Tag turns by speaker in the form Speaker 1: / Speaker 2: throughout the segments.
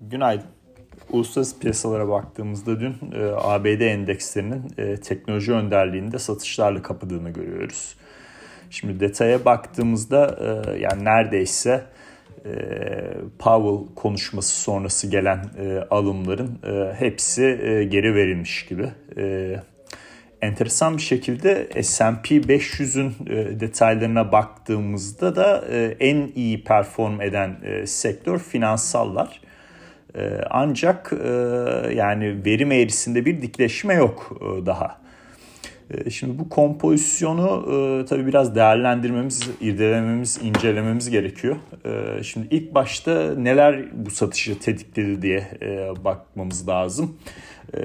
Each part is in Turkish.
Speaker 1: Günaydın. Uluslararası piyasalara baktığımızda dün e, ABD endekslerinin e, teknoloji önderliğinde satışlarla kapadığını görüyoruz. Şimdi detaya baktığımızda e, yani neredeyse e, Powell konuşması sonrası gelen e, alımların e, hepsi e, geri verilmiş gibi. E, enteresan bir şekilde S&P 500'ün e, detaylarına baktığımızda da e, en iyi perform eden e, sektör finansallar. E, ancak e, yani verim eğrisinde bir dikleşme yok e, daha. E, şimdi bu kompozisyonu e, tabii biraz değerlendirmemiz, irdelememiz, incelememiz gerekiyor. E, şimdi ilk başta neler bu satışı tetikledi diye bakmamız lazım.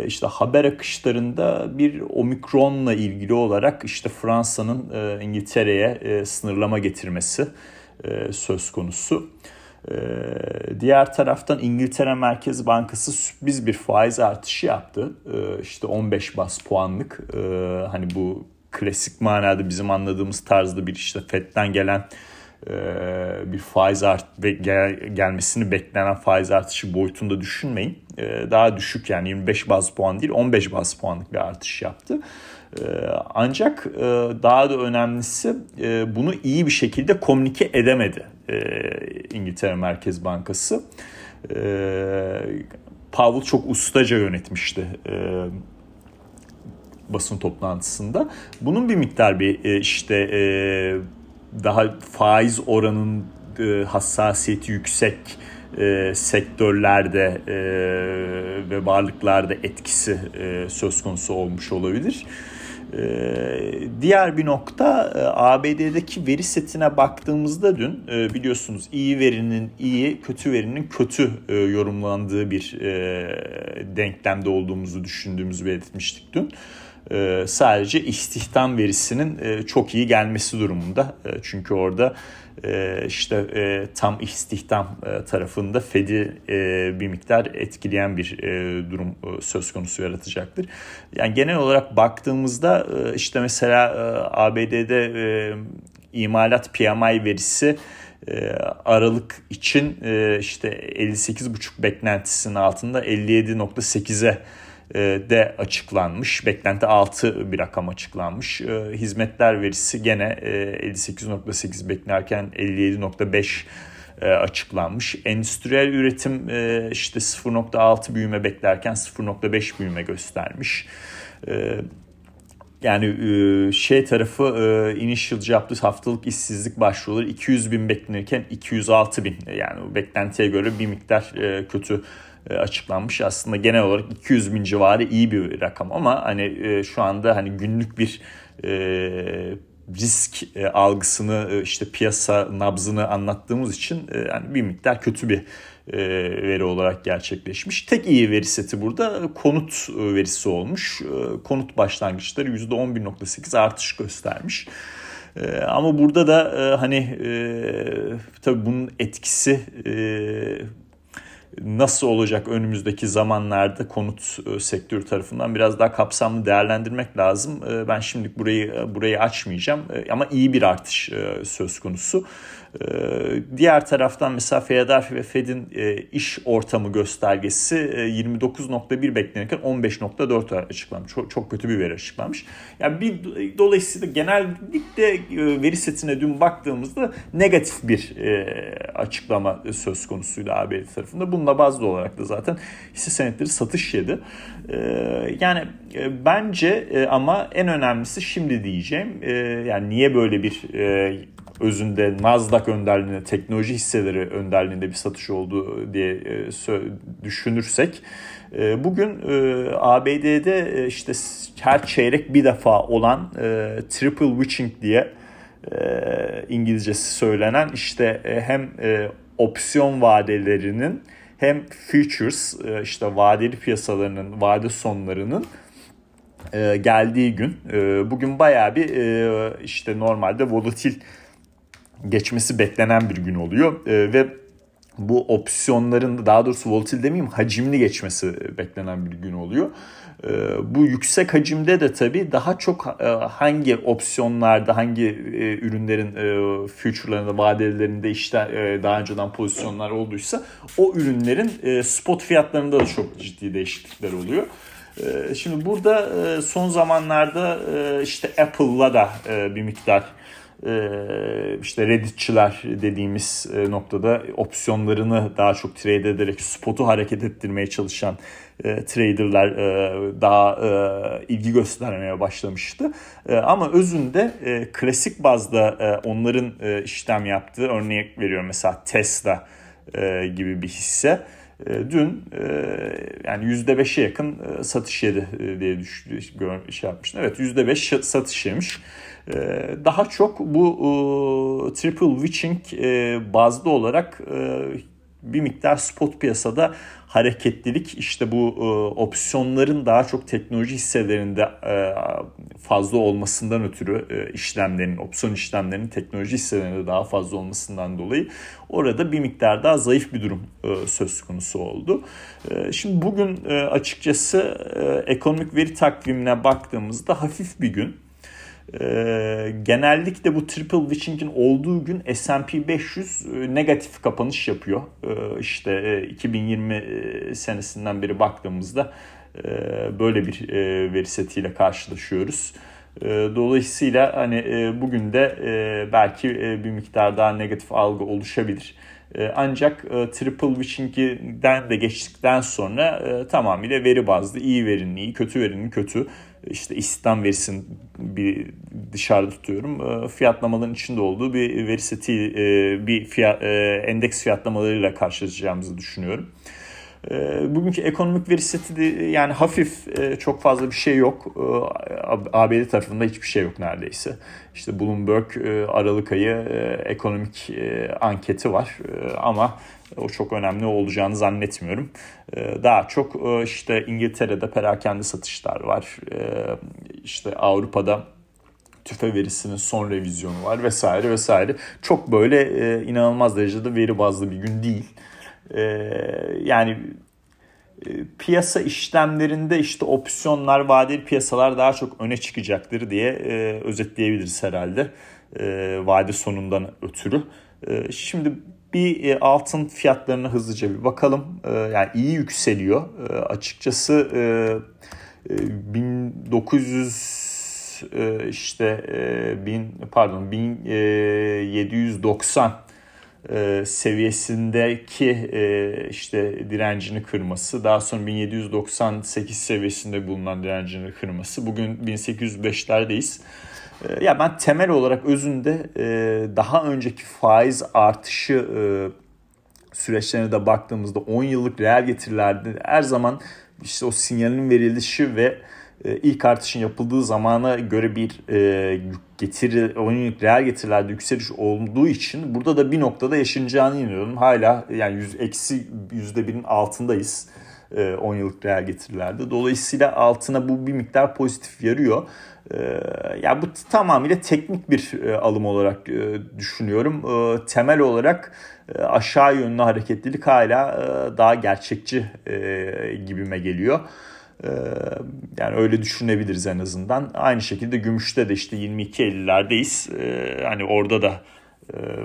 Speaker 1: İşte haber akışlarında bir omikronla ilgili olarak işte Fransa'nın İngiltere'ye sınırlama getirmesi söz konusu. Ee, diğer taraftan İngiltere Merkez Bankası sürpriz bir faiz artışı yaptı. Ee, işte 15 bas puanlık ee, hani bu klasik manada bizim anladığımız tarzda bir işte FED'den gelen bir faiz art ve gelmesini beklenen faiz artışı boyutunda düşünmeyin. Daha düşük yani 25 baz puan değil 15 baz puanlık bir artış yaptı. Ancak daha da önemlisi bunu iyi bir şekilde komünike edemedi İngiltere Merkez Bankası. Powell çok ustaca yönetmişti basın toplantısında. Bunun bir miktar bir işte daha faiz oranın hassasiyeti yüksek sektörlerde ve varlıklarda etkisi söz konusu olmuş olabilir. Diğer bir nokta ABD'deki veri setine baktığımızda dün biliyorsunuz iyi verinin iyi, kötü verinin kötü yorumlandığı bir denklemde olduğumuzu düşündüğümüzü belirtmiştik dün. Sadece istihdam verisinin çok iyi gelmesi durumunda. Çünkü orada işte tam istihdam tarafında Fed'i bir miktar etkileyen bir durum söz konusu yaratacaktır. Yani genel olarak baktığımızda işte mesela ABD'de imalat PMI verisi Aralık için işte 58,5 beklentisinin altında 57,8'e de açıklanmış. Beklenti 6 bir rakam açıklanmış. Hizmetler verisi gene 58.8 beklerken 57.5 açıklanmış. Endüstriyel üretim işte 0.6 büyüme beklerken 0.5 büyüme göstermiş. Yani şey tarafı initial job'lı haftalık işsizlik başvuruları 200 bin beklenirken 206 bin. Yani beklentiye göre bir miktar kötü e, açıklanmış. Aslında genel olarak 200 bin civarı iyi bir rakam ama hani e, şu anda hani günlük bir e, risk algısını işte piyasa nabzını anlattığımız için yani bir miktar kötü bir veri olarak gerçekleşmiş. Tek iyi veri seti burada konut verisi olmuş. Konut başlangıçları %11.8 artış göstermiş. Ama burada da hani tabii bunun etkisi nasıl olacak önümüzdeki zamanlarda konut e, sektörü tarafından biraz daha kapsamlı değerlendirmek lazım. E, ben şimdilik burayı e, burayı açmayacağım ama iyi bir artış söz konusu. Diğer taraftan mesela Philadelphia ve Fed'in iş ortamı göstergesi 29.1 beklenirken 15.4 açıklanmış. Çok, çok kötü bir veri açıklanmış. Yani bir dolayısıyla genellikle veri setine dün baktığımızda negatif bir açıklama söz konusuydu ABD tarafında. Bununla bazlı olarak da zaten hisse senetleri satış yedi. Yani bence ama en önemlisi şimdi diyeceğim. Yani niye böyle bir özünde Nasdaq önderliğinde, teknoloji hisseleri önderliğinde bir satış oldu diye e, düşünürsek e, bugün e, ABD'de işte her çeyrek bir defa olan triple witching diye İngilizcesi söylenen işte hem opsiyon vadelerinin hem futures işte vadeli piyasalarının vade sonlarının geldiği gün. Bugün bayağı bir işte normalde volatil geçmesi beklenen bir gün oluyor. E, ve bu opsiyonların daha doğrusu volatil demeyeyim hacimli geçmesi beklenen bir gün oluyor. Ee, bu yüksek hacimde de tabii daha çok e, hangi opsiyonlarda, hangi e, ürünlerin e, future'larında, vadelerinde işte daha önceden pozisyonlar olduysa o ürünlerin spot fiyatlarında da çok ciddi değişiklikler oluyor. Şimdi burada son zamanlarda işte Apple'la da bir miktar ee, işte Redditçiler dediğimiz e, noktada opsiyonlarını daha çok trade ederek spotu hareket ettirmeye çalışan e, traderlar e, daha ilgi göstermeye başlamıştı. Ama özünde klasik bazda onların işlem yaptığı örnek veriyorum mesela Tesla gibi bir hisse dün yani %5'e yakın satış yedi diye düştü, şey yapmıştım. Evet %5 satış yemiş. Daha çok bu e, triple witching e, bazlı olarak e, bir miktar spot piyasada hareketlilik işte bu opsiyonların daha çok teknoloji hisselerinde fazla olmasından ötürü işlemlerin, opsiyon işlemlerinin teknoloji hisselerinde daha fazla olmasından dolayı orada bir miktar daha zayıf bir durum söz konusu oldu. Şimdi bugün açıkçası ekonomik veri takvimine baktığımızda hafif bir gün. E, genellikle bu triple witching'in olduğu gün S&P 500 e, negatif kapanış yapıyor. E, işte e, 2020 e, senesinden beri baktığımızda e, böyle bir e, veri setiyle karşılaşıyoruz. E, dolayısıyla hani e, bugün de e, belki bir miktar daha negatif algı oluşabilir. Ancak triple witching'den de geçtikten sonra tamamıyla veri bazlı iyi verinin iyi, kötü verinin kötü işte istihdam verisini bir dışarıda tutuyorum. E, fiyatlamaların içinde olduğu bir veri seti, e, bir fiyat, e, endeks fiyatlamalarıyla karşılaşacağımızı düşünüyorum. Bugünkü ekonomik veri seti de yani hafif çok fazla bir şey yok. ABD tarafında hiçbir şey yok neredeyse. İşte Bloomberg Aralık ayı ekonomik anketi var ama o çok önemli olacağını zannetmiyorum. Ee, daha çok e, işte İngiltere'de perakende satışlar var. Ee, işte Avrupa'da tüfe verisinin son revizyonu var vesaire vesaire. Çok böyle e, inanılmaz derecede veri bazlı bir gün değil. Ee, yani e, piyasa işlemlerinde işte opsiyonlar, vadeli piyasalar daha çok öne çıkacaktır diye özetleyebiliriz herhalde. Vade sonundan ötürü. Şimdi bir e, altın fiyatlarına hızlıca bir bakalım. E, yani iyi yükseliyor. E, açıkçası 1900 işte bin pardon 1790 seviyesindeki işte direncini kırması daha sonra 1798 seviyesinde bulunan direncini kırması bugün 1805'lerdeyiz. Ee, ya ben temel olarak özünde e, daha önceki faiz artışı e, süreçlerine de baktığımızda 10 yıllık reel getirilerde her zaman işte o sinyalin verilişi ve e, ilk artışın yapıldığı zamana göre bir getiri, 10 yıllık reel getirilerde yükseliş olduğu için burada da bir noktada yaşanacağını inanıyorum. Hala yani yüz, eksi %1'in altındayız 10 yıllık reel getirilerde. Dolayısıyla altına bu bir miktar pozitif yarıyor. Ee, ya bu tamamıyla teknik bir e, alım olarak e, düşünüyorum. Temel olarak e, aşağı yönlü hareketlilik hala daha gerçekçi gibime geliyor. Yani öyle düşünebiliriz en azından. Aynı şekilde gümüşte de işte 22.50'lerdeyiz. Hani orada da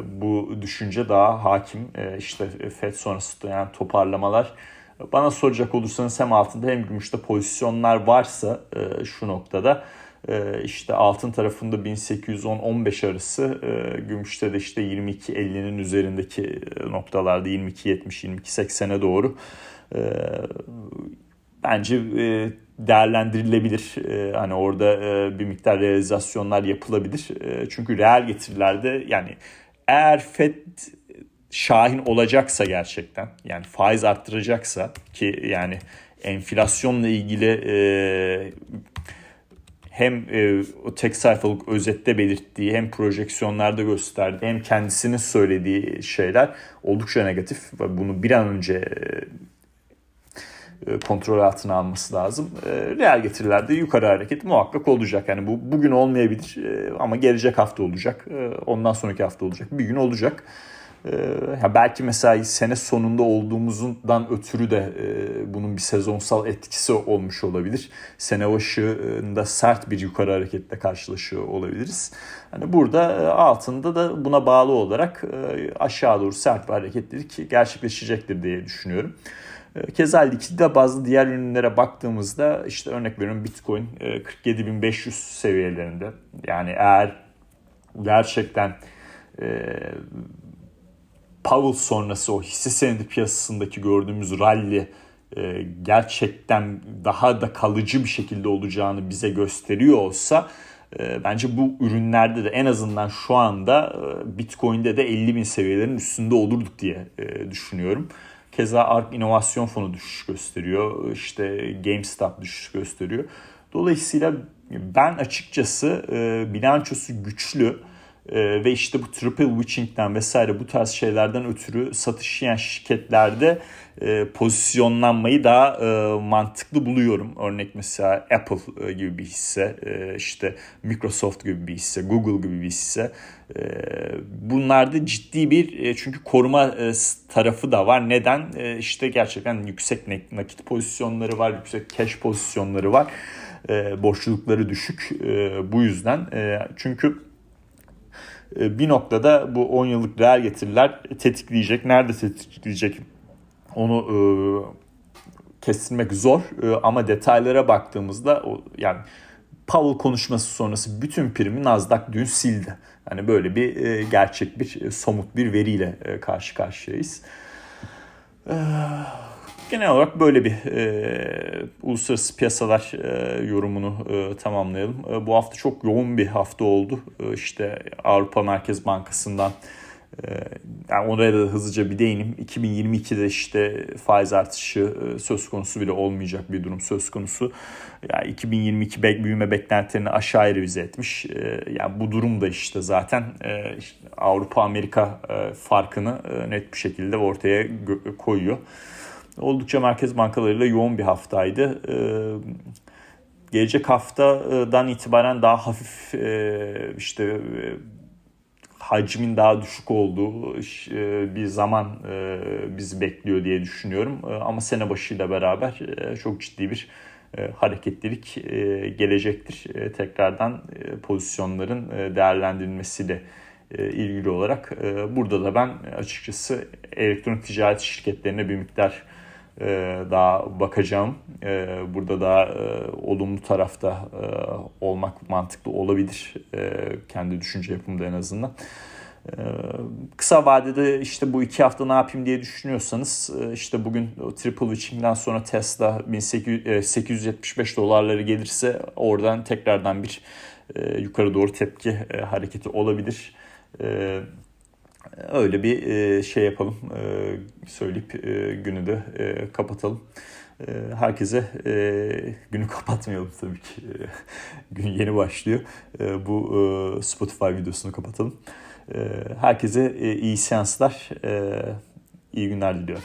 Speaker 1: bu düşünce daha hakim. İşte FED sonrası yani toparlamalar. Bana soracak olursanız hem altında hem gümüşte pozisyonlar varsa şu noktada ee, işte altın tarafında 1810-15 arası, e, gümüşte de işte 22-50'nin üzerindeki e, noktalarda 22-70-22-80'e doğru e, bence değerlendirilebilir. Hani orada bir miktar realizasyonlar yapılabilir. Çünkü reel getirilerde yani eğer FED şahin olacaksa gerçekten yani faiz arttıracaksa ki yani enflasyonla ilgili hem e, o tek sayfalık özette belirttiği hem projeksiyonlarda gösterdiği hem kendisinin söylediği şeyler oldukça negatif. ve Bunu bir an önce e, e, kontrol altına alması lazım. E, reel getirilerde yukarı hareket muhakkak olacak. Yani bu bugün olmayabilir e, ama gelecek hafta olacak. E, ondan sonraki hafta olacak. Bir gün olacak. Ya belki mesela sene sonunda olduğumuzdan ötürü de bunun bir sezonsal etkisi olmuş olabilir. Sene başında sert bir yukarı hareketle karşılaşıyor olabiliriz. Hani burada altında da buna bağlı olarak aşağı doğru sert bir hareketlilik gerçekleşecektir diye düşünüyorum. Keza likidite bazı diğer ürünlere baktığımızda işte örnek veriyorum Bitcoin 47.500 seviyelerinde. Yani eğer gerçekten Powell sonrası o hisse senedi piyasasındaki gördüğümüz rally e, gerçekten daha da kalıcı bir şekilde olacağını bize gösteriyor olsa e, bence bu ürünlerde de en azından şu anda e, Bitcoin'de de 50 bin seviyelerin üstünde olurduk diye düşünüyorum. Keza ARK İnovasyon Fonu düşüş gösteriyor. İşte GameStop düşüş gösteriyor. Dolayısıyla ben açıkçası bilançosu güçlü ee, ve işte bu triple witching'den vesaire bu tarz şeylerden ötürü satış yiyen şirketlerde e, pozisyonlanmayı daha e, mantıklı buluyorum. Örnek mesela Apple e, gibi bir hisse, e, işte Microsoft gibi bir hisse, Google gibi bir hisse. E, bunlarda ciddi bir e, çünkü koruma e, tarafı da var. Neden? E, işte gerçekten yüksek nakit pozisyonları var, yüksek cash pozisyonları var. E, borçlulukları düşük. E, bu yüzden e, çünkü bir noktada bu 10 yıllık reel getiriler tetikleyecek. Nerede tetikleyecek onu e, kestirmek zor e, ama detaylara baktığımızda o, yani Powell konuşması sonrası bütün primi Nasdaq dün sildi. Yani böyle bir e, gerçek bir e, somut bir veriyle e, karşı karşıyayız. E, genel olarak böyle bir e, uluslararası piyasalar e, yorumunu e, tamamlayalım. E, bu hafta çok yoğun bir hafta oldu. E, işte Avrupa Merkez Bankası'ndan e, yani oraya da hızlıca bir değinim. 2022'de işte faiz artışı e, söz konusu bile olmayacak bir durum söz konusu. Yani 2022 bek büyüme beklentilerini aşağı revize etmiş. E, yani bu durum da işte zaten Avrupa Amerika farkını net bir şekilde ortaya koyuyor. Oldukça merkez bankalarıyla yoğun bir haftaydı. Ee, gelecek haftadan itibaren daha hafif e, işte e, hacmin daha düşük olduğu e, bir zaman bizi bekliyor diye düşünüyorum. Ama sene başıyla beraber çok ciddi bir hareketlilik gelecektir. Tekrardan pozisyonların değerlendirilmesiyle ilgili olarak burada da ben açıkçası elektronik ticaret şirketlerine bir miktar daha bakacağım. E, burada daha e, olumlu tarafta olmak mantıklı olabilir. Kendi düşünce yapımda en azından. Kısa vadede işte bu iki hafta ne yapayım diye düşünüyorsanız işte bugün triple witching'den sonra Tesla 1875 dolarları gelirse oradan tekrardan bir yukarı doğru tepki hareketi olabilir öyle bir e, şey yapalım e, söyleyip e, günü de kapatalım. Herkese günü kapatmayalım tabii ki. Gün yeni başlıyor. Bu Spotify videosunu kapatalım. Herkese iyi seanslar, iyi günler diliyorum.